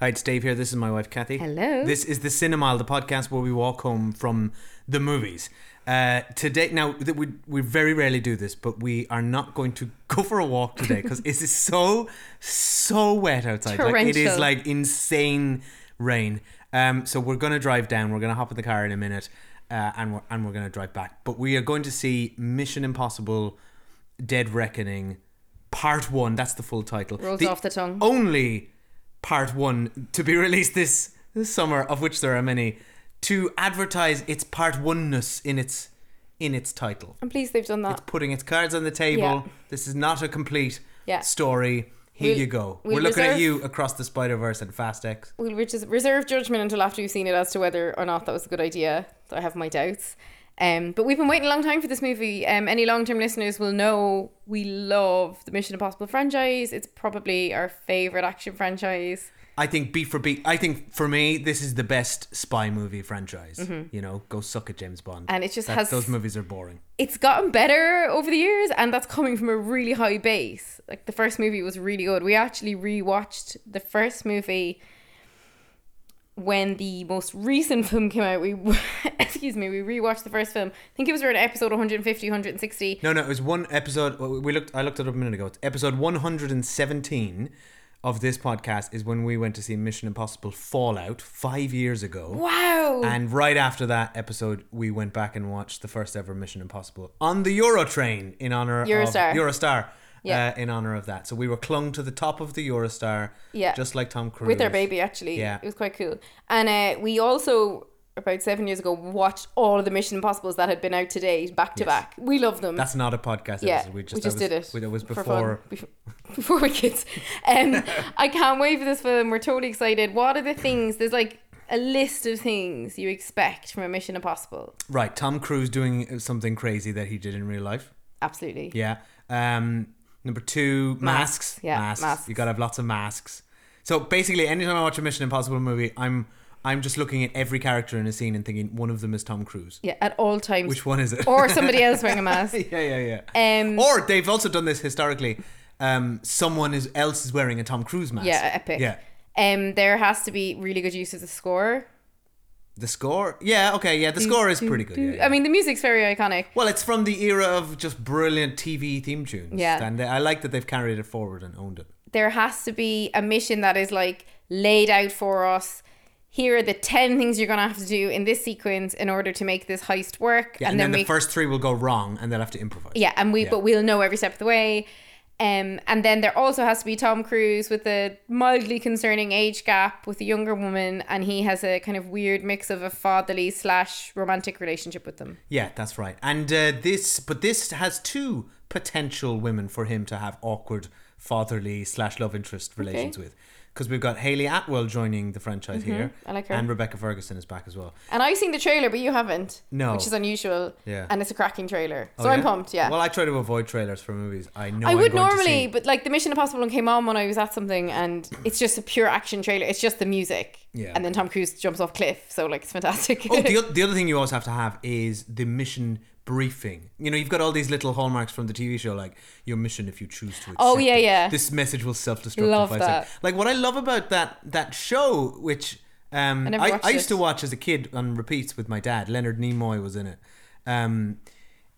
Hi, it's Dave here. This is my wife, Kathy. Hello. This is the Cinemile, the podcast where we walk home from the movies. Uh, today, now th- we we very rarely do this, but we are not going to go for a walk today because it is so so wet outside. Like it is like insane rain. Um, so we're gonna drive down. We're gonna hop in the car in a minute, uh, and we're and we're gonna drive back. But we are going to see Mission Impossible: Dead Reckoning, Part One. That's the full title. Rolls off the tongue. Only part one to be released this, this summer, of which there are many, to advertise its part oneness in its in its title. I'm pleased they've done that. It's putting its cards on the table. Yeah. This is not a complete Yeah. story. Here We'll- you go. we'll We're looking at you across the Spider Verse and Fast X. We'll re- reserve judgment until after you've seen it as to whether or not that was a good idea. I have my doubts. Um, but we've been waiting a long time for this movie. Um, any long term listeners will know we love the Mission Impossible franchise. It's probably our favorite action franchise. I think beat for beat. I think for me, this is the best spy movie franchise. You know, go suck at James Bond. Mm-hmm. And it just That- has- those movies are boring. It's gotten better over the years, and that's coming from a really high base. Like the first movie was really good. We actually rewatched the first movie when the most recent film came out. We excuse me, we rewatched the first film. I think it was around episode 150, 160. No, no, it was one episode. We looked. I looked it up a minute ago. It's episode one hundred and seventeen of this podcast is when we went to see Mission Impossible Fallout five years ago. Wow. And right after that episode, we went back and watched the first ever Mission Impossible on the Euro train in honor Eurostar. of Eurostar. Yeah. Uh, in honor of that, so we were clung to the top of the Eurostar, Yeah. just like Tom Cruise with our baby actually. Yeah. It was quite cool. And uh, we also about seven years ago watched all of the Mission Impossibles that had been out today back to Yes. back. We love them. That's not a podcast. yeah, episode. we just, that was- did it. we- It was before. before, before we kids. Um, I can't wait for this film. We're totally excited. What are the things? There's like a list of things you expect from a Mission Impossible. Right, Tom Cruise doing something crazy that he did in real life. Absolutely. Yeah. Um, number two, masks. Masks, yeah, masks. masks. You gotta have lots of masks. So basically, anytime I watch a Mission Impossible movie, I'm I'm just looking at every character in a scene and thinking one of them is Tom Cruise. Yeah, at all times. Which one is it? Or somebody else wearing a mask. yeah, yeah, yeah. Um, or they've also done this historically. Um, someone is else is wearing a Tom Cruise mask. yeah, epic. Yeah. Um, there has to be really good use of the score. The score. Yeah. Okay. Yeah. The score is pretty good. Yeah, yeah. I mean, the music's very iconic. Well, it's from the era of just brilliant TV theme tunes. Yeah. And I like that they've carried it forward and owned it. there has to be a mission that is like laid out for us. Here are the 10 things you're going to have to do in this sequence in order to make this heist work. Yeah, and, then, we, the first three will go wrong, and they'll have to improvise. yeah, and we, Yeah. but we'll know every step of the way. Um, and then there also has to be Tom Cruise with a mildly concerning age gap with a younger woman, and he has a kind of weird mix of a fatherly slash romantic relationship with them. Yeah, that's right. And uh, this, but this has two potential women for him to have awkward fatherly slash love interest relations with. Because we've got Hayley Atwell joining the franchise here, Mm-hmm. I like her. and Rebecca Ferguson is back as well. And I've seen the trailer, but you haven't. No. Which is unusual. Yeah. And it's a cracking trailer. Oh, So I'm pumped, yeah. Well, I try to avoid trailers for movies. I know I would normally, but like the Mission Impossible one came on when I was at something, and it's just a pure action trailer. It's just the music, Yeah. and then Tom Cruise jumps off cliff. So like it's fantastic. Oh, the, the other thing you always have to have is the mission briefing. You know, you've got all these little hallmarks from the TV show, like your mission if you choose to. Accept Oh, yeah, it. yeah. This message will self-destruct. Love that. seconds. Like what I love about that that show, which um, I I, I used to watch as a kid on repeats with my dad. Leonard Nimoy was in it. Um,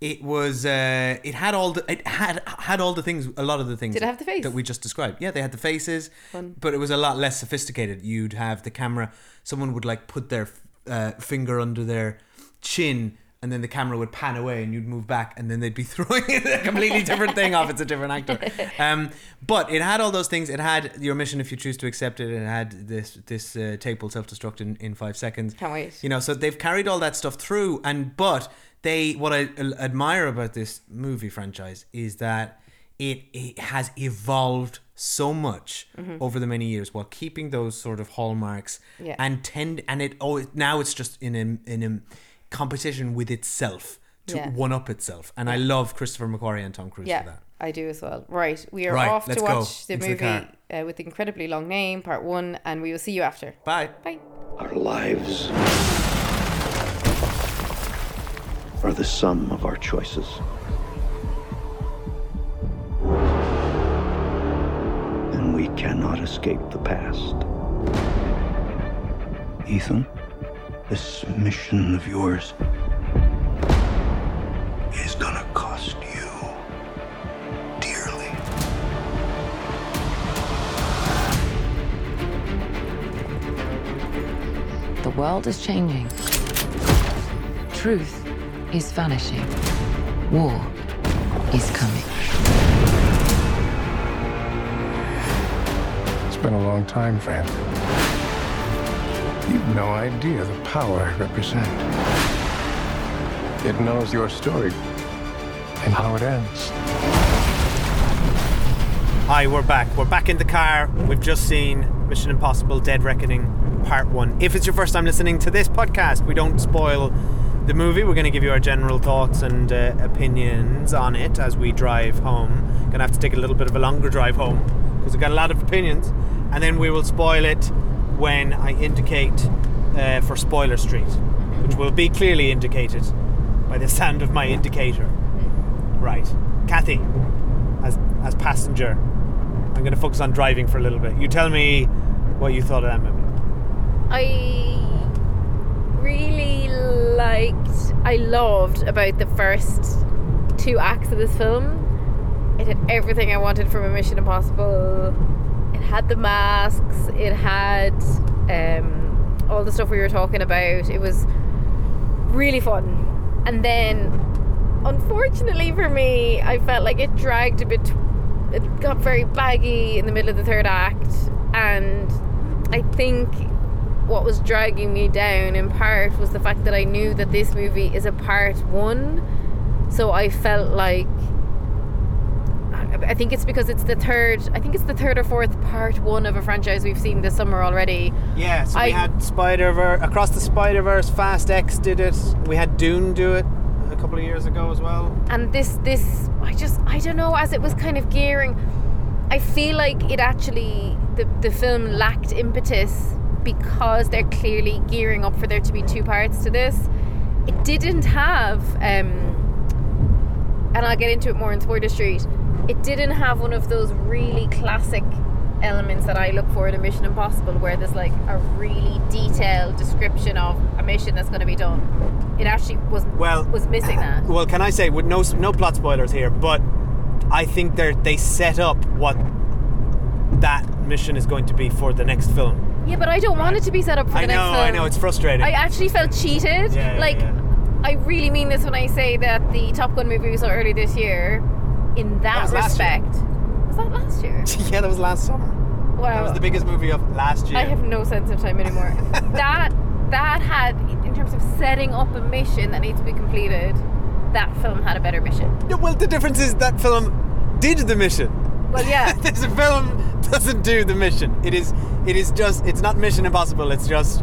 it was uh, it had all the it had had all the things a lot of the things Did it have the face? that we just described yeah they had the faces Fun. but it was a lot less sophisticated you'd have the camera someone would like put their uh, finger under their chin and then the camera would pan away and you'd move back and then they'd be throwing a completely different thing off it's a different actor um, but it had all those things it had your mission if you choose to accept it it had this this uh, tape will self-destruct in, in five seconds Can't wait. you know so they've carried all that stuff through and but they what i uh, admire about this movie franchise is that it, it has evolved so much over the many years while keeping those sort of hallmarks Mm-hmm. Yeah. and tend and it oh now it's just in a in a competition with itself to Yeah. one up itself and i love christopher mcquarrie and tom cruise yeah, for that I do as well. Right, we are Right, off let's to go watch the into the movie car. uh, with the incredibly long name, part one, and we will see you after. bye Bye. Our lives are the sum of our choices. And we cannot escape the past. Ethan, this mission of yours is gonna cost you dearly. The world is changing. Truth is vanishing. War is coming. It's been a long time, friend. No idea the power I represent. It knows your story and how it ends. Hi, we're back. We're back in the car. We've just seen Mission Impossible Dead Reckoning Part 1. If it's your first time listening to this podcast, we don't spoil the movie. We're going to give you our general thoughts and uh, opinions on it as we drive home. Going to have to take a little bit of a longer drive home because we've got a lot of opinions. And then we will spoil it when I indicate uh, for Spoiler Street, which will be clearly indicated by the sound of my indicator. Right. Kathy, as, as passenger, I'm going to focus on driving for a little bit. You tell me what you thought of that movie. I really liked, I loved about the first two acts of this film. It had everything I wanted from a Mission Impossible. It had the masks, it had um, all the stuff we were talking about. It was really fun. And then, unfortunately for me, I felt like it dragged a bit. It got very baggy in the middle of the third act, and I think what was dragging me down in part was the fact that I knew that this movie is a part one. So I felt like I- I think it's because it's the third. I think it's the third or fourth part one of a franchise we've seen this summer already. Yeah, so we had Spider Verse, Across the Spider Verse, Fast X did it. We had Dune do it a couple of years ago as well. and this this I just I don't know as it was kind of gearing I feel like it actually the the film lacked impetus because they're clearly gearing up for there to be two parts to this it didn't have um and I'll get into it more in Spoiler Street it didn't have one of those really classic elements that I look for in a Mission Impossible where there's like a really detailed description of a mission that's going to be done it actually was Well- was missing that Well, can I say with no no plot spoilers here, but I think they they set up what that mission is going to be for the next film. Yeah, but I don't want it to be set up for I the next I know, film. I know, it's frustrating. I actually felt cheated. Yeah, yeah, like, yeah. I really mean this when I say that the Top Gun movie we saw early this year, in that, was respect, was that last year? yeah, that was last summer. Wow, That was the biggest movie of last year. I have no sense of time anymore. that that had, in terms of setting up a mission that needs to be completed, that film had a better mission. Yeah, well, the difference is that film did the mission. Well, yeah. this film doesn't do the mission. It is it is just it's not Mission Impossible. It's just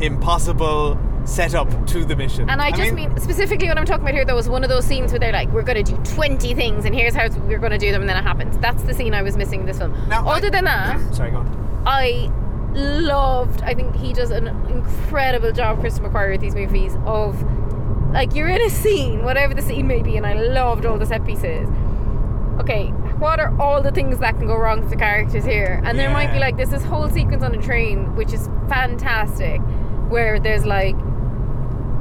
impossible setup to the mission. And I just mean, specifically what I'm talking about here, though, is one of those scenes where they're like, "We're going to do 20 things, and here's how we're going to do them," and then it happens. That's the scene I was missing in this film. Now, I- Other than that, Sorry, go on. I loved. I think he does an incredible job, Chris McQuarrie, with these movies. Of like you're in a scene, whatever the scene may be, and I loved all the set pieces. Okay, what are all the things that can go wrong with the characters here? And there might be like there's this whole sequence on a train, which is fantastic, where there's like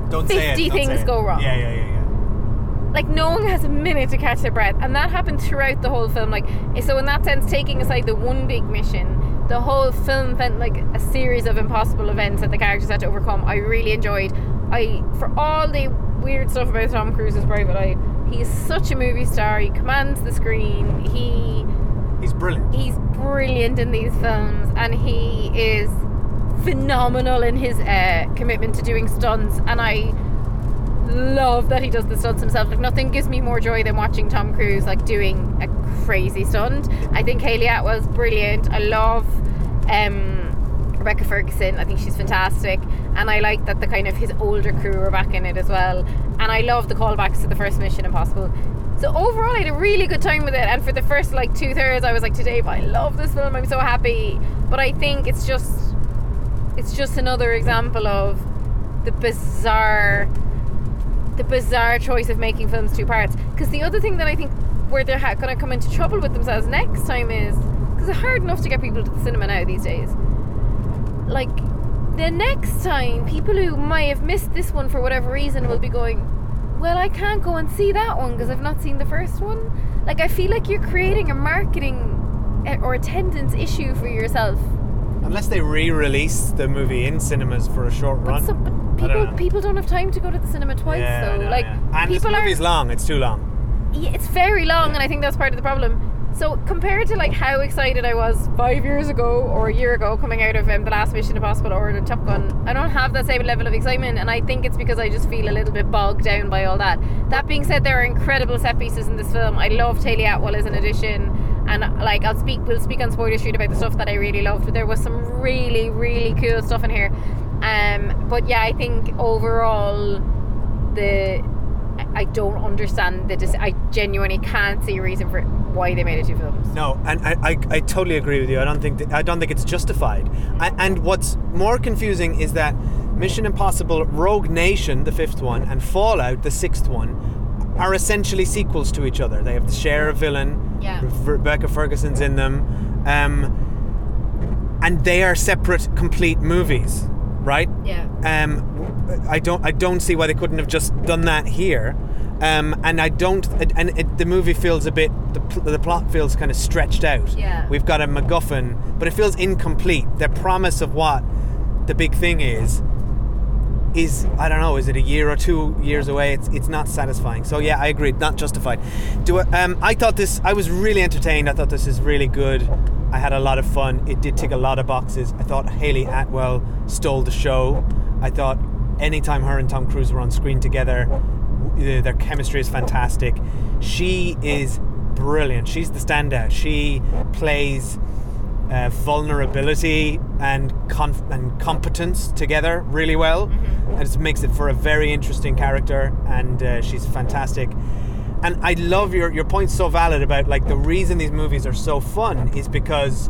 Don't say it. 50 don't say things go wrong. Yeah, yeah, yeah, yeah. like no one has a minute to catch their breath and that happened throughout the whole film like so in that sense taking aside the one big mission the whole film felt like a series of impossible events that the characters had to overcome i really enjoyed i for all the weird stuff about tom cruise's private eye he's such a movie star he commands the screen he He's brilliant. he's brilliant in these films and he is phenomenal in his uh, commitment to doing stunts and i love that he does the stunts himself like nothing gives me more joy than watching tom cruise like doing a crazy stunt i think hayley atwell's brilliant i love um Rebecca Ferguson, I think she's fantastic, and I like that the kind of his older crew are back in it as well. And I love the callbacks to the first Mission Impossible. So overall, I had a really good time with it. And for the first like two thirds, I was like, "Today, I love this film. I'm so happy." But I think it's just, it's just another example of the bizarre, the bizarre choice of making films two parts. Because the other thing that I think where they're ha- going to come into trouble with themselves next time is because it's hard enough to get people to the cinema now these days. Like the next time, people who might have missed this one for whatever reason will be going, well, I can't go and see that one because I've not seen the first one. Like, I feel like you're creating a marketing eh, or attendance issue for yourself. Unless they re-release the movie in cinemas for a short But, run. some, I don't people know. people don't have time to go to the cinema twice, yeah, though. know, like, yeah. and this people are. long. It's too long. Yeah, it's very long, and I think that's part of the problem. So compared to like how excited I was five years ago or a year ago coming out of um, the last Mission Impossible or the Top Gun, I don't have that same level of excitement, and I think it's because I just feel a little bit bogged down by all that. That being said, there are incredible set pieces in this film. I love Hayley Atwell as an addition, and like I'll speak, we'll speak on Spoiler Street about the stuff that I really loved, but there was some really, really cool stuff in here. Um, but yeah, I think overall the I- I don't understand the. Dis- I genuinely can't see a reason for why they made it two films. No, and I, I, I totally agree with you. I don't think that, I don't think it's justified. And, and what's more confusing is that Mission Impossible Rogue Nation, the fifth one, and Fallout, the sixth one, are essentially sequels to each other. They have the share a villain. Yeah. Rebecca Ferguson's in them, um, and they are separate, complete movies, right? Yeah. um, I don't I don't see why they couldn't have just done that here. Um, and I don't and it, the movie feels a bit the, the plot feels kind of stretched out. Yeah. We've got a MacGuffin, but it feels incomplete. The promise of what the big thing is is I don't know. Is it a year or two years away? It's it's not satisfying. So yeah, I agree. Not justified. Do I, um, I thought this. I was really entertained. I thought this is really good. I had a lot of fun. It did tick a lot of boxes. I thought Hayley Atwell stole the show. I thought anytime her and Tom Cruise were on screen together, uh, their chemistry is fantastic. She is brilliant. She's the standout. She plays uh, vulnerability and conf- and competence together really well. And it makes it for a very interesting character, and uh, she's fantastic. And I love your your point's so valid about like the reason these movies are so fun is because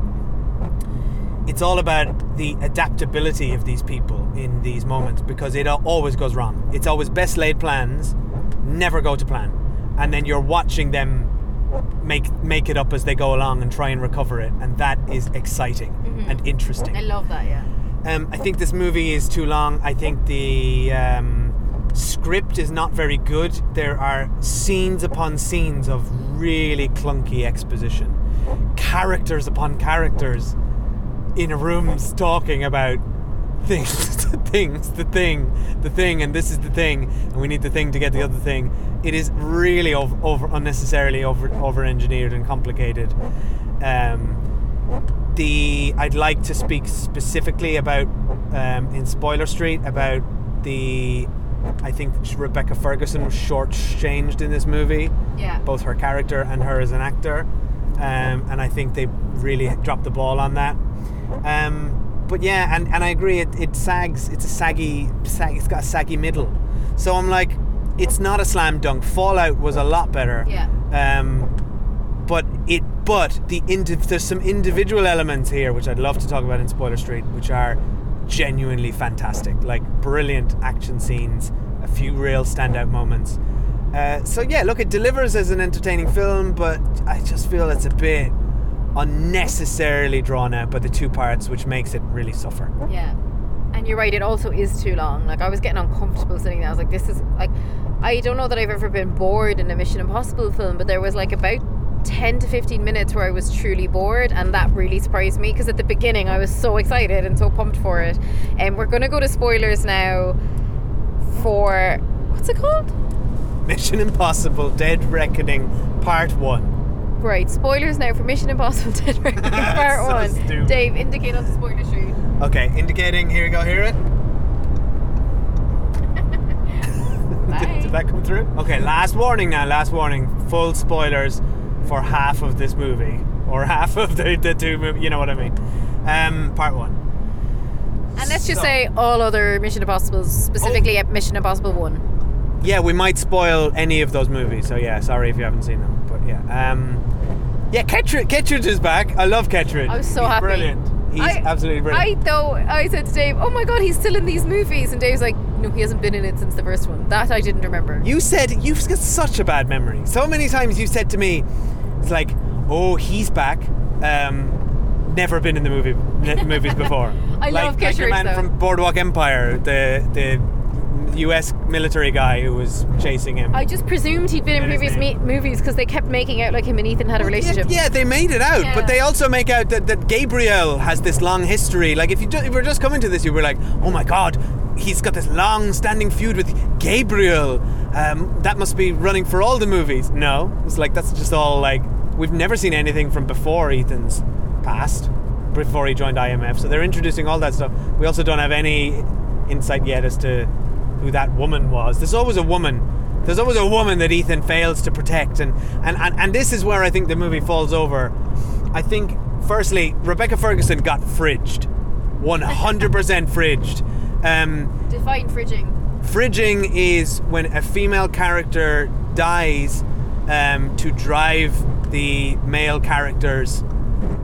it's all about the adaptability of these people in these moments because it always goes wrong. It's always best laid plans, never go to plan, and then you're watching them make make it up as they go along and try and recover it, and that is exciting and interesting. I love that. Yeah. Um, I think this movie is too long. I think the um, script is not very good. There are scenes upon scenes of really clunky exposition, characters upon characters in rooms talking about things, the things, the thing, the thing, and this is the thing, and we need the thing to get the other thing. It is really over, over unnecessarily over over engineered and complicated. Um, the I'd like to speak specifically about um, in Spoiler Street about the I think Rebecca Ferguson was shortchanged in this movie Yeah. both her character and her as an actor. Um, and I think they really dropped the ball on that. Um, but yeah, and, and I agree, it, it sags, it's a saggy, sag, it's got a saggy middle. So I'm like, it's not a slam dunk. Fallout was a lot better. Yeah. Um, but it, but the indiv- there's some individual elements here which I'd love to talk about in Spoiler Street, which are genuinely fantastic, like brilliant action scenes, a few real standout moments. Uh, so yeah, look, it delivers as an entertaining film, but I just feel it's a bit unnecessarily drawn out by the two parts, which makes it really suffer. Yeah. And you're right, it also is too long. Like I was getting uncomfortable sitting there. I was like, this is like I don't know that I've ever been bored in a Mission Impossible film, but there was like about 10 to 15 minutes where I was truly bored, and that really surprised me because at the beginning I was so excited and so pumped for it. And we're gonna go to spoilers now for what's it called? Mission Impossible: Dead Reckoning Part One. Right, spoilers now for Mission Impossible Dead Reckoning Part So 1. stupid. Dave, indicate on the Spoiler Street. Okay, indicating. Here we go. Hear it. Bye. Did that come through? Okay, last warning now. Last warning. Full spoilers for half of this movie, or half of the, the two movie. You know what I mean? Um, part one. And let's just So- say all other Mission Impossibles, specifically at Mission Impossible 1. Yeah, we might spoil any of those movies. So yeah, sorry if you haven't seen them. Yeah, um, yeah, Kittridge, Kittridge is back. I love Kittridge. I was so He's happy. Brilliant. He's I- absolutely brilliant. I though I said to Dave, "Oh my god, he's still in these movies," and Dave's like, "No, he hasn't been in it since the first one." That I didn't remember. You said you've got such a bad memory. So many times you said to me, "It's like, oh, he's back." Um, never been in the movie n- movies before. I like, love like Kittridge your man though. from Boardwalk Empire, the the U.S. military guy who was chasing him. I just presumed he'd been in previous me- movies because they kept making out like him and Ethan had a relationship. Yeah, yeah, they made it out, Yeah. but they also make out that, that Gabriel has this long history. Like, if you ju- if we're just coming to this, you were like, oh my god, he's got this long-standing feud with Gabriel. Um, that must be running for all the movies. No, it's like that's just all like we've never seen anything from before Ethan's past, before he joined IMF. So they're introducing all that stuff. We also don't have any insight yet as to who that woman was. There's always a woman. There's always a woman that Ethan fails to protect, and and, and, and this is where I think the movie falls over. I think, firstly, Rebecca Ferguson got fridged, 100% fridged. Um, Define fridging. fridging is when a female character dies um, to drive the male character's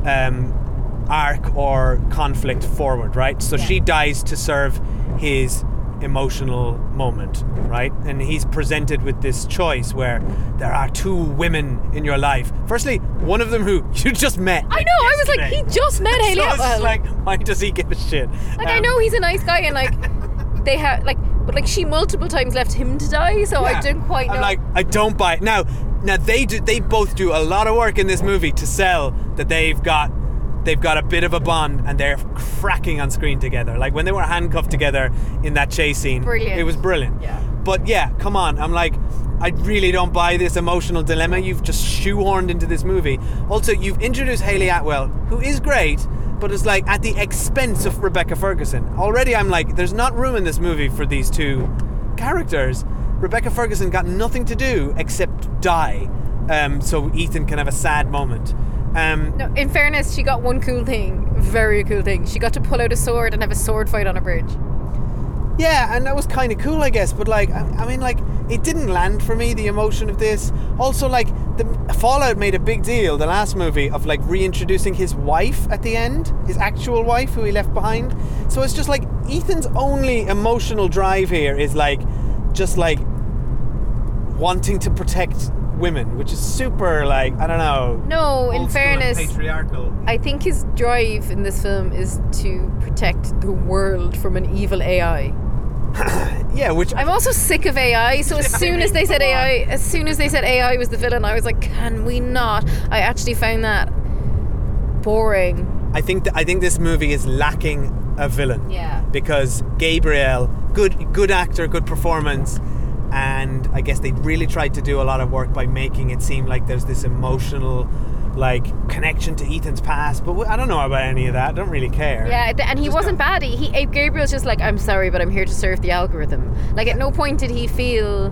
um, arc or conflict forward, right? So she dies to serve his emotional moment, right? And he's presented with this choice where there are two women in your life. Firstly, one of them who you just met. I know. I was like, he just met Hayley So it's Atwell. like, why does he give a shit? Like I Um, know he's a nice guy and like they have like but like she multiple times left him to die, so I Yeah. didn't quite know. I'm like, I don't buy it. Now, now they do. They both do a lot of work in this movie to sell that they've got, they've got a bit of a bond and they're cracking on screen together. Like when they were handcuffed together in that chase scene, Brilliant. It was brilliant. Yeah. But yeah, come on. I'm like, I really don't buy this emotional dilemma you've just shoehorned into this movie. Also, you've introduced Hayley Atwell, who is great, but it's like at the expense of Rebecca Ferguson. Already, I'm like, there's not room in this movie for these two characters. Rebecca Ferguson got nothing to do except die, um, so Ethan can have a sad moment. Um, no, in fairness, she got one cool thing, very cool thing. She got to pull out a sword and have a sword fight on a bridge. Yeah, and that was kind of cool, I guess. But like, I, I mean, like, it didn't land for me. The emotion of this. Also, like, the Fallout made a big deal. The last movie of like reintroducing his wife at the end, his actual wife who he left behind. So it's just like Ethan's only emotional drive here is like, just like wanting to protect women, which is super like I don't know. No, in old school and fairness, patriarchal. I think his drive in this film is to protect the world from an evil AI. Yeah, which I'm also sick of AI, so as soon as they said AI, as soon as they said AI was the villain, I was like, can we not? I actually found that boring. I think th- I think this movie is lacking a villain. Yeah. Because Gabriel, good good actor, good performance, and I guess they really tried to do a lot of work by making it seem like there's this emotional like connection to Ethan's past. But I don't know about any of that. I don't really care. Yeah, and he Just wasn't bad. He, Gabriel's just like, I'm sorry, but I'm here to serve the algorithm. Like at no point did he feel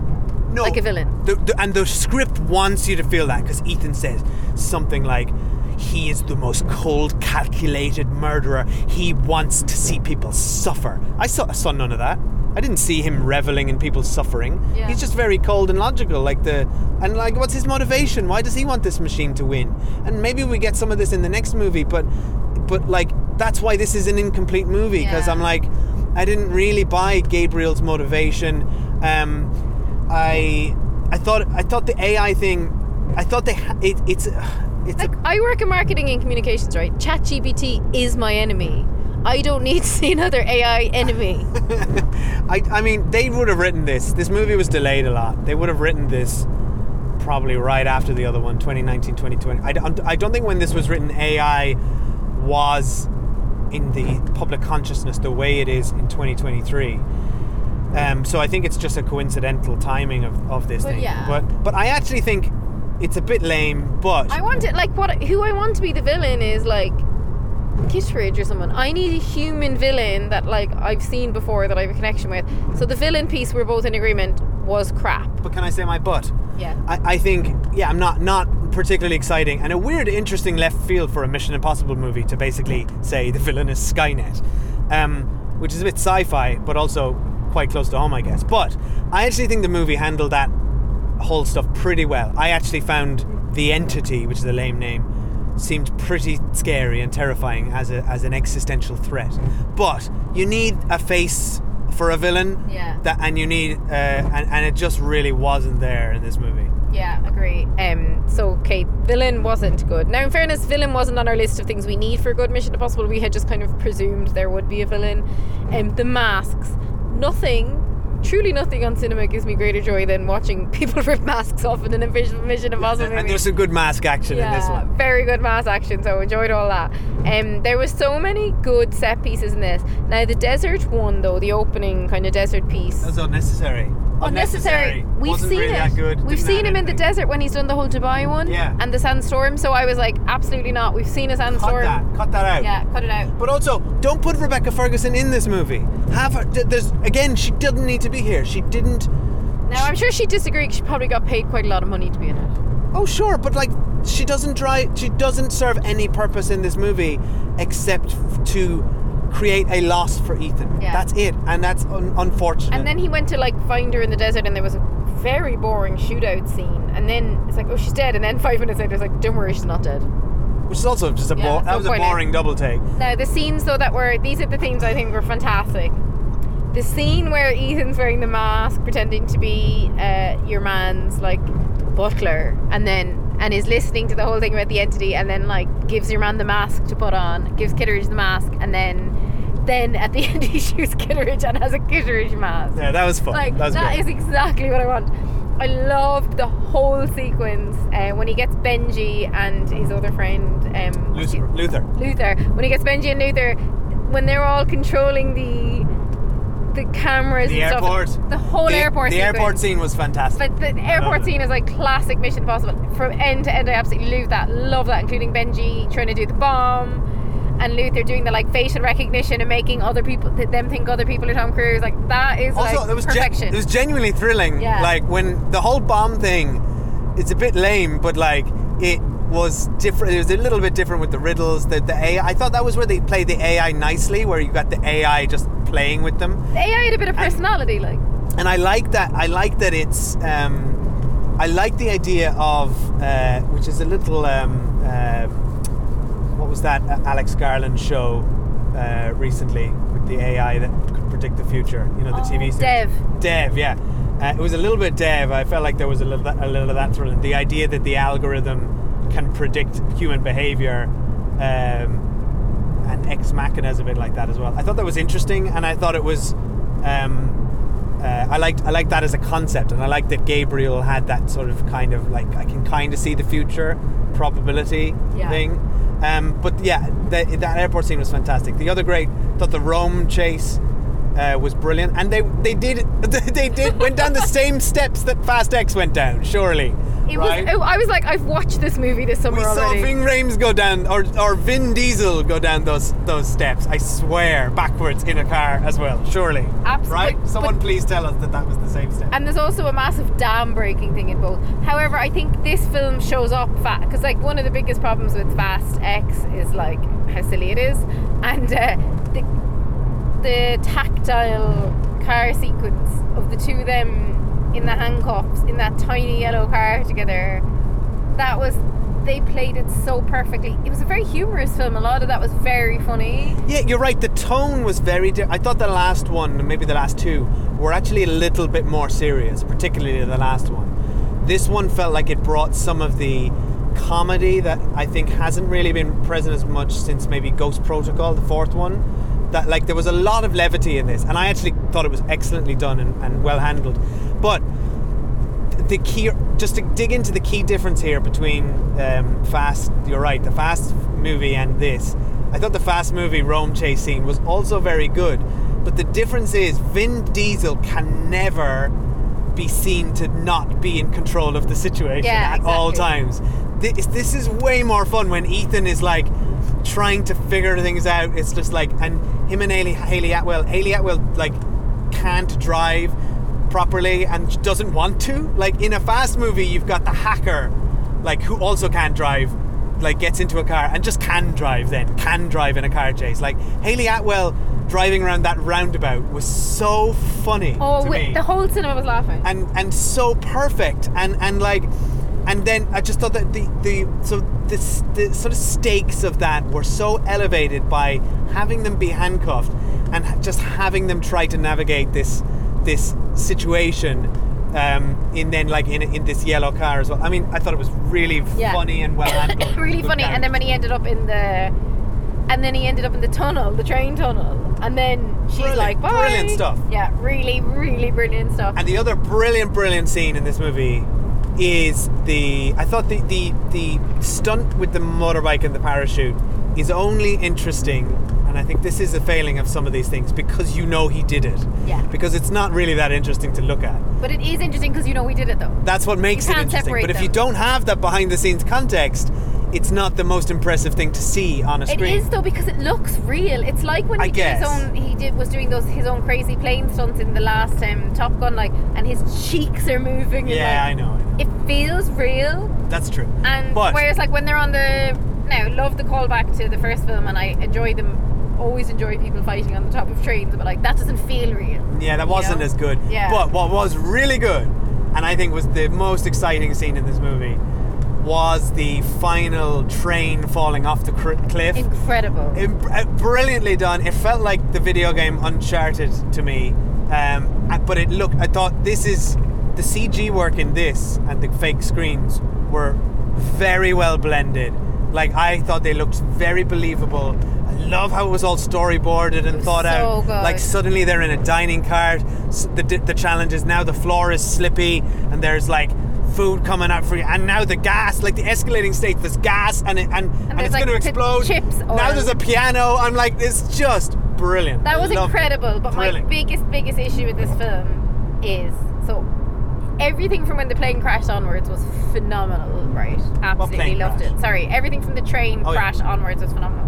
no, like a villain. The, the, and the script wants you to feel that because Ethan says something like, he is the most cold, calculated murderer. He wants to see people suffer. I saw, I saw none of that. I didn't see him reveling in people's suffering. Yeah. He's just very cold and logical. Like the and like, what's his motivation? Why does he want this machine to win? And maybe we get some of this in the next movie. But but like that's why this is an incomplete movie because Yeah. I'm like, I didn't really buy Gabriel's motivation. Um, I I thought I thought the AI thing. I thought they it, it's it's Like a, I work in marketing and communications, right? ChatGPT is my enemy. I don't need to see another AI enemy. I I mean they would have written this. This movie was delayed a lot. They would have written this probably right after the other one 2019 2020 I don't, I don't think when this was written AI was in the public consciousness the way it is in 2023 um, so I think it's just a coincidental timing of, of this Well, thing yeah. but but I actually think it's a bit lame but I want it like what who I want to be the villain is like Kittridge or someone. I need a human villain that like I've seen before that I have a connection with. So the villain piece we're both in agreement was crap. but can I say my butt Yeah. I, I think yeah I'm not not particularly exciting and a weird interesting left field for a Mission Impossible movie to basically say the villain is Skynet um, which is a bit sci-fi but also quite close to home I guess but I actually think the movie handled that whole stuff pretty well I actually found the entity which is a lame name seemed pretty scary and terrifying as, a, as an existential threat but you need a face for a villain Yeah. that and you need uh, and, and it just really wasn't there in this movie Yeah, agree. Um, so okay, villain wasn't good. Now, in fairness, villain wasn't on our list of things we need for a good Mission Impossible. We had just kind of presumed there would be a villain. Um, the masks, nothing. Truly nothing on cinema gives me greater joy than watching people rip masks off in an Mission Mission Impossible movie. And there's some good mask action in this Yeah, one. very good mask action. So I enjoyed all that. Um, there was so many good set pieces in this. Now the desert one though, the opening kind of desert piece. That was unnecessary. Unnecessary. We've Wasn't seen really it. that good. We've Didn't seen add him in the anything. desert when he's done the whole Dubai one. Yeah. And the sandstorm. So I was like, absolutely not. We've seen a Cut sandstorm. that. Cut that out. Yeah, cut it out. But also, don't put Rebecca Ferguson in this movie. Have her. th- There's again, she didn't need to be here. She didn't. Now I'm sure she disagreed. She probably got paid quite a lot of money to be in it. Oh sure, but like she doesn't try. She doesn't serve any purpose in this movie except f- to create a loss for Ethan. Yeah. That's it, and that's un- unfortunate. And then he went to like find her in the desert, and there was a very boring shootout scene. And then it's like, oh, she's dead. And then five minutes later, it's like, don't worry, she's not dead. which is also just a Yeah, bo- that no was a in- boring double take. Now the scenes though that were these are the things I think were fantastic. The scene where Ethan's wearing the mask, pretending to be uh, your man's like butler, and then and is listening to the whole thing about the entity, and then like gives your man the mask to put on, gives Kittridge the mask, and then then at the end he shoots Kittridge and has a Kittridge mask. Yeah, that was fun. Like that was that is exactly what I want. I loved the whole sequence uh, when he gets Benji and his other friend um, Luther. Luther. Luther. When he gets Benji and Luther, when they're all controlling the the cameras The and airport. stuff, the whole the, airport. The airport scene was fantastic. But the airport scene is like classic Mission Impossible from end to end. I absolutely love that. Love that, including Benji trying to do the bomb. And Luther doing the like facial recognition and making other people them think other people are Tom Cruise like that is also, like it was gen- it was genuinely thrilling. Yeah. Like when the whole bomb thing, it's a bit lame, but like it was different. It was a little bit different with the riddles. The the AI. I thought that was where they played the AI nicely, where you got the AI just playing with them. the AI had a bit of personality, like and I like that. I like that it's. Um, I like the idea of, uh, which is a little. Um, uh, what was that uh, Alex Garland show uh, recently with the AI that could predict the future? You know, the TV series. Dev. Dev, yeah. Uh, it was a little bit Dev. I felt like there was a little, a little of that in. The idea that the algorithm can predict human behavior. Um, and Ex Machina is a bit like that as well. I thought that was interesting, and I thought it was. Um, uh, I liked I liked that as a concept, and I liked that Gabriel had that sort of kind of like I can kind of see the future probability Yeah. thing. Um, but yeah, the, that airport scene was fantastic. The other great, thought the Rome chase uh, was brilliant, and they they did they did went down the same steps that Fast X went down. Surely, it right? was. I was like, I've watched this movie this summer We saw already. Ving Rhames go down, or, or Vin Diesel go down those those steps. I swear, backwards in a car as well. Surely, Abs- right? Someone but- please tell us that that was the same step. and there's also a massive dam breaking thing in both. However, I think this film shows up fat because like one of the biggest problems with Fast X is like how silly it is, and uh, the the tactile car sequence of the two of them in the handcuffs in that tiny yellow car together. That was they played it so perfectly. It was a very humorous film. A lot of that was very funny. Yeah, you're right. The tone was very. Di- I thought the last one, maybe the last two, were actually a little bit more serious, particularly the last one. This one felt like it brought some of the comedy that I think hasn't really been present as much since maybe Ghost Protocol, the fourth one. That like there was a lot of levity in this, and I actually thought it was excellently done and, and well handled. But the key just to dig into the key difference here between um, fast you're right the fast movie and this i thought the fast movie rome chase scene was also very good but the difference is vin diesel can never be seen to not be in control of the situation Yeah, at all times this, this is way more fun when ethan is like trying to figure things out it's just like and him and hayley, hayley atwell hayley atwell like can't drive properly and doesn't want to. Like in a fast movie, you've got the hacker, like who also can't drive, like gets into a car and just can drive. Then can drive in a car chase. Like Hayley Atwell driving around that roundabout was so funny Oh, me the whole cinema was laughing. and and so perfect and and like and then I just thought that the the so the, the sort of stakes of that were so elevated by having them be handcuffed and just having them try to navigate this this situation Um, in then like in in this yellow car as well. I mean, I thought it was really Yeah. funny and well handled. really funny. And then when he ended up in the, and then he ended up in the tunnel, the train tunnel, and then she's Brilliant, like, Bye. brilliant stuff. Yeah, really, really brilliant stuff. And the other brilliant, brilliant scene in this movie is the I thought the the the stunt with the motorbike and the parachute is only interesting, and I think this is a failing of some of these things because you know he did it. Yeah. Because it's not really that interesting to look at. but it is interesting because you know we did it though. That's what makes it interesting. separate But if you don't have that behind the scenes context, it's not the most impressive thing to see on a screen. is though because it looks real. It's like when I he did his own. He did was doing those his own crazy plane stunts in the last um, Top Gun, like, and his cheeks are moving. yeah, I know. I know. It feels real, That's true. and But- whereas like when they're on the now love the callback to the first film, and I enjoy them. Always enjoy people fighting on the top of trains, but like that doesn't feel real. Yeah, that wasn't know? as good. Yeah. But what was really good, and I think was the most exciting scene in this movie, was the final train falling off the cr- cliff. Incredible. Im- uh, brilliantly done. It felt like the video game Uncharted to me, um, uh, but it looked. I thought this is the CG work in this and the fake screens were very well blended. Like I thought they looked very believable. I love how it was all storyboarded and thought so out. good. Like suddenly they're in a dining cart. The, the challenge is now the floor is slippy and there's like food coming out for you. And now the gas, like the escalating state, there's gas and it, and, and, there's, it's like, going to explode. chips now there's a piano. I'm like, it's just brilliant. That was loved it. incredible, but Thrilling. my biggest, biggest issue with this film is so everything from when the plane crashed onwards was phenomenal, right? Absolutely loved crash? it. Sorry, everything from the train Oh, yeah. crash onwards was phenomenal.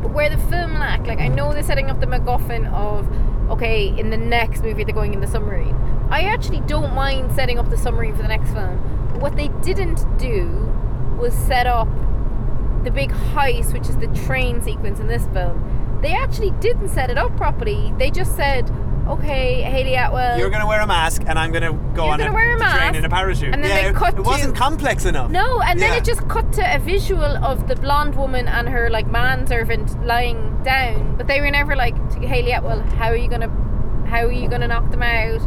But where the film lacked, like I know they're setting up the MacGuffin of okay, in the next movie they're going in the submarine. I actually don't mind setting up the submarine for the next film. But what they didn't do was set up the big heist, which is the train sequence in this film, they actually didn't set it up properly. They just said, "Okay, Hayley Atwell." You're gonna wear a mask, and I'm gonna go on a, wear a train in a parachute. and then yeah, they it, cut it wasn't to- complex enough. no, and then Yeah. it just cut to a visual of the blonde woman and her like manservant lying down, but they were never like Hayley Atwell. How are you gonna, how are you gonna knock them out?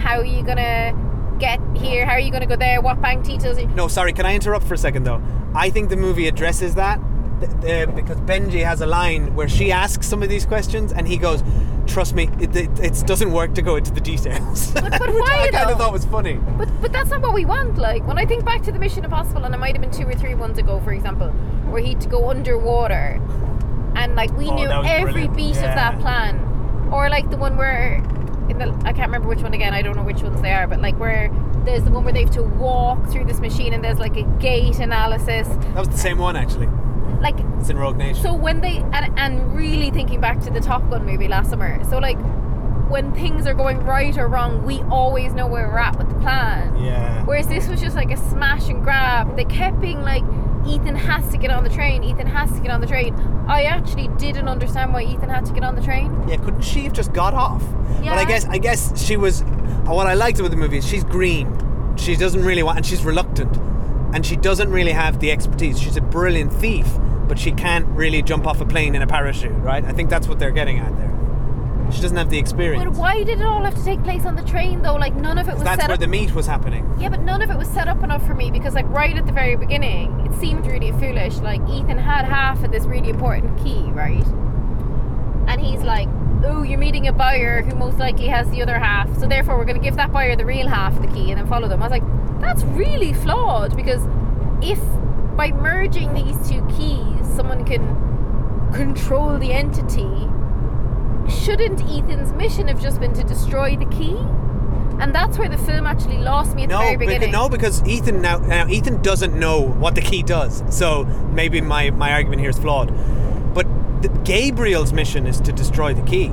How are you gonna get here? How are you gonna go there? What bank details? are you-" No, sorry. Can I interrupt for a second though? I think the movie addresses that th- uh, because Benji has a line where she asks some of these questions, and he goes, "Trust me, it, it, it doesn't work to go into the details." But- but Which why, I kind though? of thought was funny. But but that's not what we want. Like when I think back to the Mission Impossible, and it might have been two or three ones ago, for example, where he had to go underwater, and like we Oh, knew every brilliant. beat of that plan, or like the one where the I can't remember which one again. I don't know which ones they are, but like where there's the one where they have to walk through this machine, and there's like a gait analysis, That was the same one actually. like. It's in Rogue Nation. So when they and, and really thinking back to the Top Gun movie last summer, so like when things are going right or wrong, we always know where we're at with the plan. yeah. Whereas this was just like a smash and grab. They kept being like, Ethan has to get on the train. Ethan has to get on the train. I actually didn't understand why Ethan had to get on the train. Yeah, couldn't she have just got off? Yeah. But I guess I guess she was. uh, What I liked about the movie is she's green. She doesn't really want, and she's reluctant, and she doesn't really have the expertise. She's a brilliant thief, but she can't really jump off a plane in a parachute, right? I think that's what they're getting at there. She doesn't have the experience. But why did it all have to take place on the train though? Like none of it was that's set where up. the meet was happening. yeah, but none of it was set up enough for me because like right at the very beginning, it seemed really foolish. Like Ethan had half of this really important key, right? And he's like, "Oh, you're meeting a buyer who most likely has the other half, so therefore we're going to give that buyer the real half of the key and then follow them." I was like, "That's really flawed because if by merging these two keys, someone can control the entity, shouldn't Ethan's mission have just been to destroy the key?" And that's where the film actually lost me at the No, very beca- beginning. no, because Ethan now, now Ethan doesn't know what the key does. So maybe my, my argument here is flawed. But the, Gabriel's mission is to destroy the key.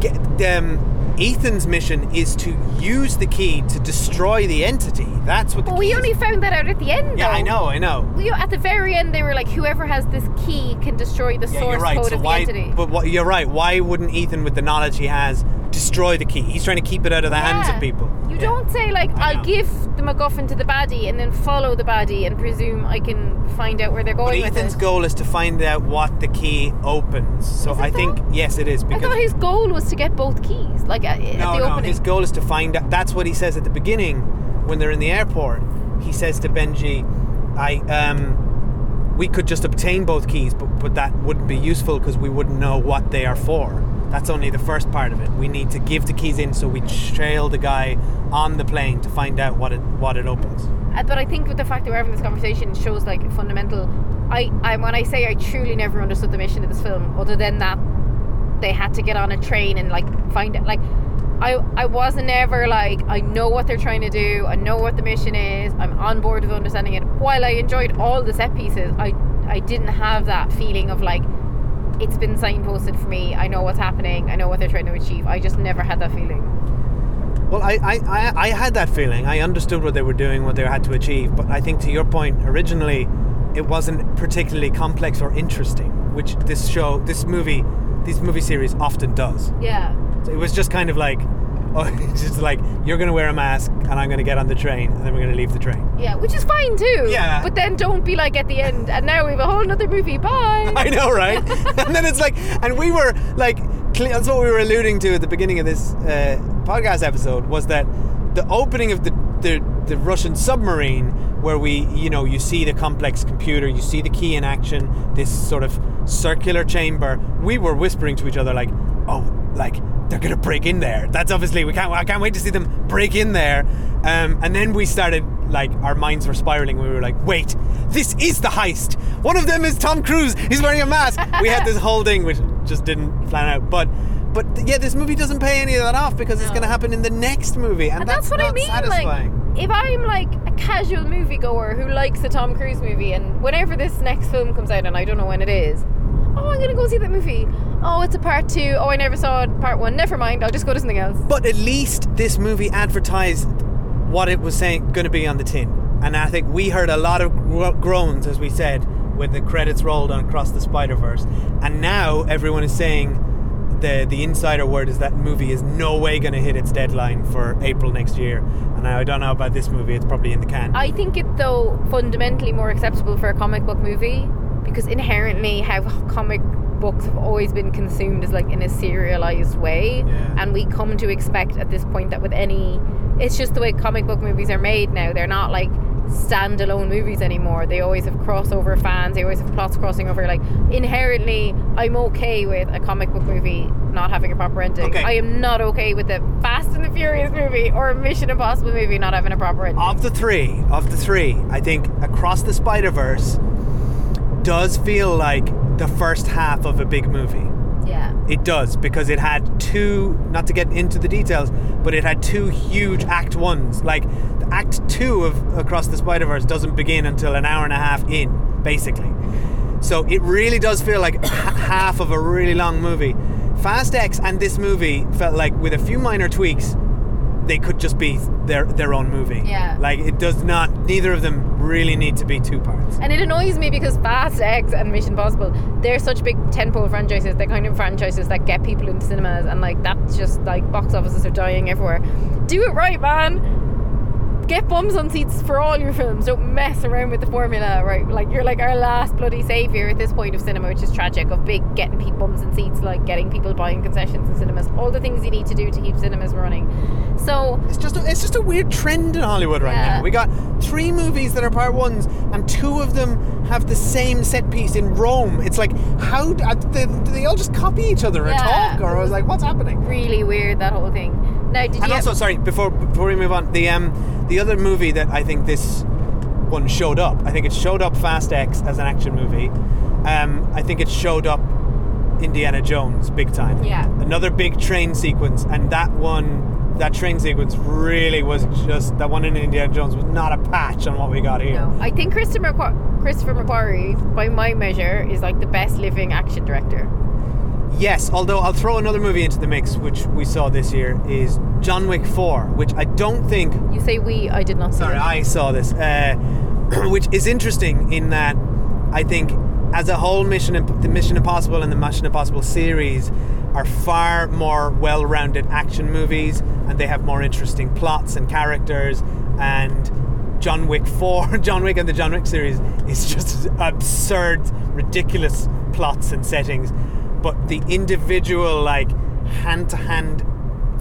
Get, um, Ethan's mission is to use the key to destroy the entity. That's what the key we is. only found that out at the end. Yeah, though. I know, I know. We, at the very end, they were like, whoever has this key can destroy the Yeah, source you're right. code So of why? the entity. But what, you're right. Why wouldn't Ethan, with the knowledge he has, destroy the key. He's trying to keep it out of the hands of people. You Yeah. don't say like I I'll give the MacGuffin to the baddie and then follow the baddie and presume I can find out where they're But going with Ethan's goal is to find out what the key opens. So I think though? yes, it is I because thought his goal was to get both keys, like at, at no, the no, opening. his goal is to find out. That's what he says at the beginning when they're in the airport. He says to Benji, "I um." We could just obtain both keys, but, but that wouldn't be useful because we wouldn't know what they are for. That's only the first part of it. We need to give the keys in so we trail the guy on the plane to find out what it what it opens. Uh, but I think with the fact that we're having this conversation shows like fundamental. I, I when I say I truly never understood the mission of this film, other than that they had to get on a train and like find it. Like I I wasn't ever like I know what they're trying to do. I know what the mission is. I'm on board with understanding it. While I enjoyed all the set pieces, I I didn't have that feeling of like it's been signposted for me. I know what's happening. I know what they're trying to achieve. I just never had that feeling. Well, I, I, I, I had that feeling. I understood what they were doing, what they had to achieve. But I think, to your point, originally, it wasn't particularly complex or interesting, which this show, this movie, this movie series often does. Yeah. So it was just kind of like, oh, it's just like you're going to wear a mask, and I'm going to get on the train, and then we're going to leave the train. Yeah, which is fine too. Yeah. But then don't be like at the end, and now we have a whole nother movie. Bye. I know, right? and then it's like, and we were like, that's what we were alluding to at the beginning of this uh, podcast episode was that the opening of the, the the Russian submarine, where we, you know, you see the complex computer, you see the key in action, this sort of circular chamber. We were whispering to each other like, oh, like they're gonna break in there. That's obviously we can't. I can't wait to see them break in there. Um, and then we started like our minds were spiraling. We were like, wait, this is the heist. One of them is Tom Cruise. He's wearing a mask. we had this whole thing which just didn't plan out. But but yeah, this movie doesn't pay any of that off because it's going to happen in the next movie, and, And that's, what I mean. satisfying. Like, if I'm like a casual moviegoer who likes a Tom Cruise movie, and whenever this next film comes out, and I don't know when it is, oh, I'm gonna go see that movie. Oh, it's a part two. Oh, I never saw part one. Never mind. I'll just go to something else. But at least this movie advertised what it was saying going to be on the tin, and I think we heard a lot of gro- groans as we said when the credits rolled on Across the Spider Verse, and now everyone is saying. The, the insider word is that movie is no way going to hit its deadline for April next year, and I don't know about this movie. It's probably in the can. I think it though fundamentally more acceptable for a comic book movie because inherently how comic books have always been consumed as like in a serialized way. Yeah. and we come to expect at this point that with any it's just the way comic book movies are made now. They're not like standalone movies anymore. They always have crossover fans. They always have plots crossing over like inherently I'm okay with a comic book movie not having a proper ending. Okay. I am not okay with a Fast and the Furious movie or a Mission Impossible movie not having a proper ending. Of the three, of the three, I think Across the Spider Verse does feel like the first half of a big movie. yeah It does because it had two. Not to get into the details, but it had two huge Act Ones. Like Act Two of Across the Spider Verse doesn't begin until an hour and a half in, basically. So it really does feel like half of a really long movie. Fast X and this movie felt like, with a few minor tweaks, they could just be their their own movie. Yeah. Like it does not. Neither of them really need to be two parts. And it annoys me because Fast X and Mission Impossible, they're such big tentpole franchises. They're kind of franchises that get people into cinemas, and like that's just like box offices are dying everywhere. Do it right, man. Get bums on seats for all your films. Don't mess around with the formula, right? Like you're like our last bloody savior at this point of cinema, which is tragic. Of big getting people bums in seats, like getting people buying concessions in cinemas, all the things you need to do to keep cinemas running. So It's just a, it's just a weird trend in Hollywood right Yeah. now. We got three movies that are part ones, and two of them have the same set piece in Rome. It's like how d- uh, they, do they all just copy each other or Yeah. talk, or I was like, what's happening? really weird that whole thing. Now, did And you? also, sorry, before before we move on, the um the other movie that I think this one showed up, I think it showed up Fast X as an action movie. Um, I think it showed up Indiana Jones big time. Yeah. Another big train sequence, and that one, that train sequence really was just that one in Indiana Jones was not a patch on what we got here. No, I think Christopher Christopher McQuarrie, by my measure, is like the best living action director. Yes, although I'll throw another movie into the mix, which we saw this year, is John Wick 4, which I don't think You say we, I did not see Sorry, it. I saw this, uh, which is interesting in that I think as a whole, Mission Imp- the Mission Impossible and the Mission Impossible series are far more well-rounded action movies, and they have more interesting plots and characters. And John Wick 4, John Wick and the John Wick series is just absurd, ridiculous plots and settings. But the individual, like, hand to hand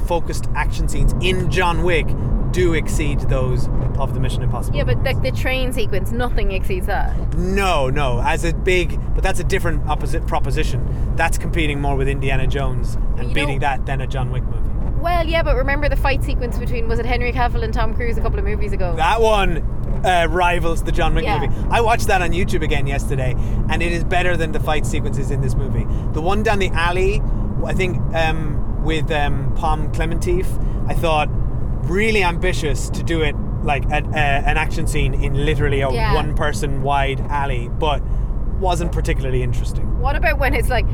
focused action scenes in John Wick do exceed those of the Mission Impossible. Yeah, but like the train sequence, nothing exceeds that. No, no, as a big, but that's a different opposite proposition. That's competing more with Indiana Jones and you beating that than a John Wick movie. Well, yeah, but remember the fight sequence between was it Henry Cavill and Tom Cruise a couple of movies ago? That one uh, rivals the John Wick Yeah. movie. I watched that on YouTube again yesterday, and it is better than the fight sequences in this movie. The one down the alley, I think, um, with um, Pom Klementieff, I thought really ambitious to do it like a, a, an action scene in literally a Yeah. one person wide alley, but wasn't particularly interesting. What about when it's like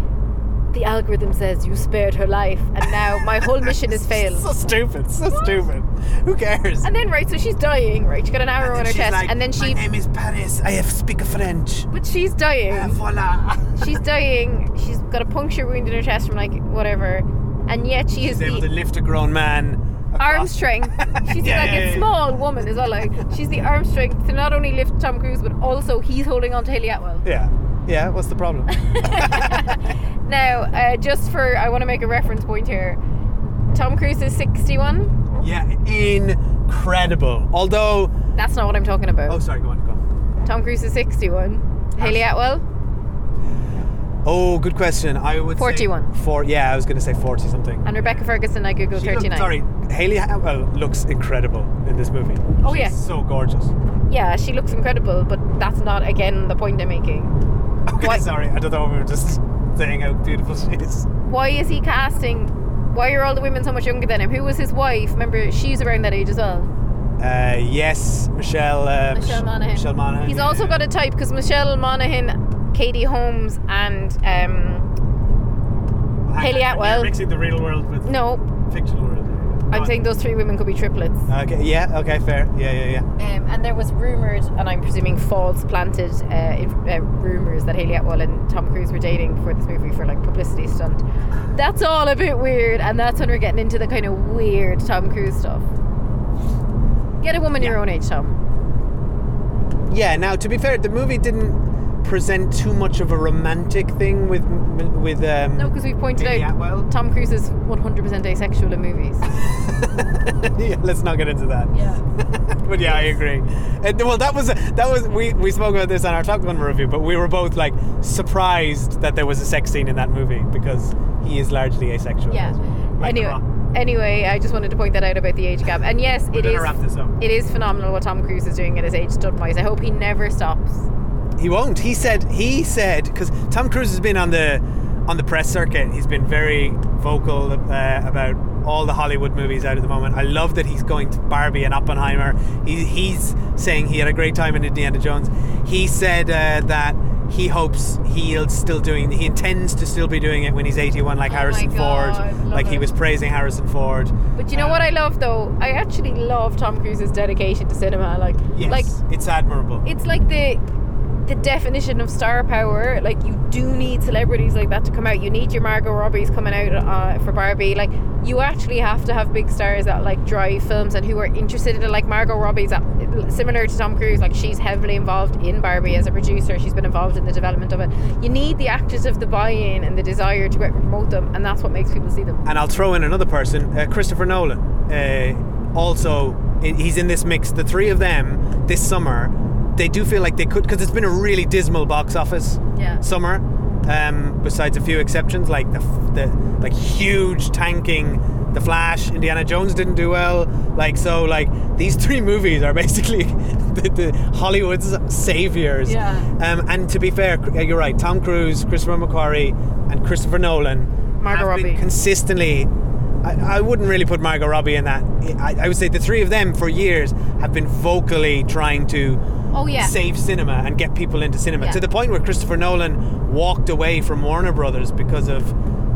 the algorithm says you spared her life and now my whole mission has failed? So stupid, so stupid. Who cares? And then right, so she's dying, right? She got an arrow on her chest, like, and then she. My name is Paris. I have speak French. but she's dying. Ah, voila. She's dying. She's got a puncture wound in her chest from like whatever, and yet she is She's able to the lift a grown man. arm strength. She's Yeah, like yeah, a yeah. small woman as well. Like she's the arm strength to not only lift Tom Cruise, but also he's holding on to Hayley Atwell. Yeah. Yeah, what's the problem? Now, uh, just for I want to make a reference point here. Tom Cruise is 61. yeah, incredible. Although, That's not what I'm talking about. oh, sorry, go on, go on. Tom Cruise is 61. Hayley Atwell, Oh, good question. I would 41. Say four, yeah, I was going to say 40 something. and Rebecca Ferguson, I could go She look- 39. sorry, Hayley Atwell looks incredible in this movie. Oh, She's yeah. So gorgeous. Yeah, she looks incredible, but that's not again the point I'm making. Okay, Why- sorry. I don't know. We were just saying how beautiful she is. Why is he casting? Why are all the women so much younger than him? Who was his wife? Remember, she's around that age as well. Uh, yes, Michelle. Uh, Michelle Monaghan. Michelle Monaghan. He's yeah, also got a type because Michelle Monaghan, Katie Holmes, and um, Hayley Atwell. Mixing the real world with no, fictional world. I'm saying those three women could be triplets. Okay. Yeah. Okay. Fair. Yeah. Yeah. Yeah. Um, and there was rumored, and I'm presuming false planted uh, in, uh, rumors that Hayley Atwell and Tom Cruise were dating for this movie for like publicity stunt. That's all a bit weird, and that's when we're getting into the kind of weird Tom Cruise stuff. Get a woman your own age, Tom. Yeah. Now, to be fair, the movie didn't present too much of a romantic thing with with um. No, because we've pointed Hayley out Atwell. Tom Cruise is 100% asexual in movies. yeah, let's not get into that. Yeah. but yeah, I agree. And, well, that was that was we we spoke about this on our Top Gun review, but we were both like surprised that there was a sex scene in that movie because he is largely asexual. Yeah. Like anyway, anyway, I just wanted to point that out about the age gap. And yes, We're it gonna is. wrap this up. It is phenomenal what Tom Cruise is doing at his age, stunt wise. I hope he never stops. He won't. He said. He said because Tom Cruise has been on the on the press circuit. He's been very vocal uh, about all the Hollywood movies out at the moment. I love that he's going to Barbie and Oppenheimer. He, he's saying he had a great time in Indiana Jones. He said uh, that he hopes he'll still doing. He intends to still be doing it when he's 81, like Oh Harrison God, Ford. Like he was praising Harrison Ford. But you know Um, what I love though? I actually love Tom Cruise's dedication to cinema. Like, Yes, like it's admirable. it's like the the definition of star power. Like you do need celebrities like that to come out. You need your Margot Robbies coming out uh, for Barbie. Like you actually have to have big stars that like drive films and who are interested in it. Like Margot Robbie's that, similar to Tom Cruise. Like she's heavily involved in Barbie as a producer. She's been involved in the development of it. You need the actors of the buy-in and the desire to promote them, and that's what makes people see them. And I'll throw in another person, uh, Christopher Nolan. Uh, also, he's in this mix. The three of them this summer, they do feel like they could, because it's been a really dismal box office Yeah. summer. Um, besides a few exceptions, like the, the like huge tanking, The Flash, Indiana Jones didn't do well. Like so, like these three movies are basically the, the Hollywood's saviors. Yeah. Um, and to be fair, you're right. Tom Cruise, Christopher McQuarrie, and Christopher Nolan Margot have been Robbie. consistently. I, I wouldn't really put Margot Robbie in that. I, I would say the three of them for years have been vocally trying to Oh yeah. save cinema and get people into cinema Yeah. to the point where Christopher Nolan walked away from Warner Brothers because of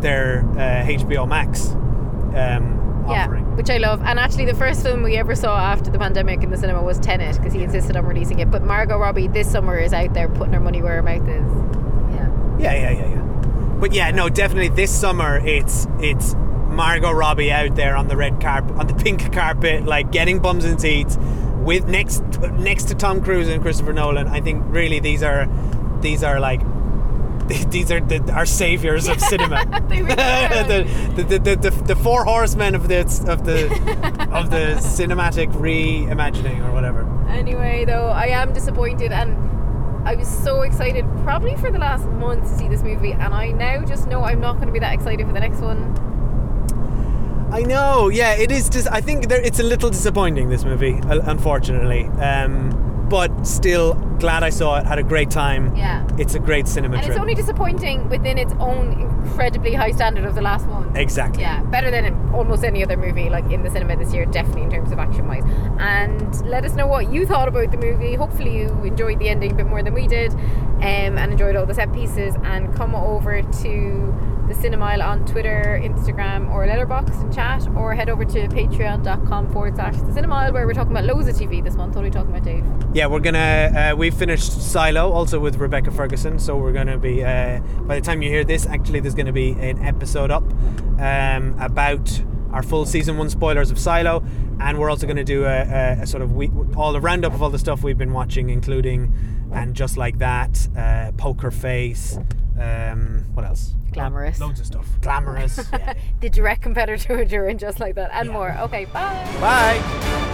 their uh, HBO Max um, Yeah, offering. which I love. And actually, the first film we ever saw after the pandemic in the cinema was Tenet because he insisted on releasing it. But Margot Robbie this summer is out there putting her money where her mouth is. Yeah. Yeah, yeah, yeah, yeah. but yeah, no, definitely this summer it's it's Margot Robbie out there on the red carpet, on the pink carpet, like getting bums in seats with next next to Tom Cruise and Christopher Nolan. I think really these are these are like these are the, our saviors of cinema. They really are. the, the, the, the, the, the four horsemen of the of the of the cinematic reimagining or whatever. Anyway, though, I am disappointed and I was so excited probably for the last month to see this movie, and I now just know I'm not going to be that excited for the next one. I know, yeah, it is. Just, I think there, it's a little disappointing this movie, uh, unfortunately. Um, but still, glad I saw it. Had a great time. Yeah. It's a great cinema And trip. it's only disappointing within its own incredibly high standard of the last one. exactly. Yeah, better than almost any other movie like in the cinema this year, definitely in terms of action wise. And let us know what you thought about the movie. Hopefully, you enjoyed the ending a bit more than we did, um, and enjoyed all the set pieces. And come over to the Cinemile on Twitter, Instagram, or Letterboxd and chat, or head over to patreon.com forward slash the Cinemile where we're talking about loads of TV this month. What are we talking about, Dave? Yeah, we're gonna. Uh, we finished Silo also with Rebecca Ferguson, so we're gonna be. Uh, by the time you hear this, actually, there's gonna be an episode up um, about our full season one spoilers of Silo, and we're also gonna do a, a, a sort of we, all the roundup of all the stuff we've been watching, including and just like that, uh, Poker Face. Um, what else? Glamorous. Loads of stuff. Glamorous. yeah. The direct competitor to and just like that, and more. Okay, bye. Bye.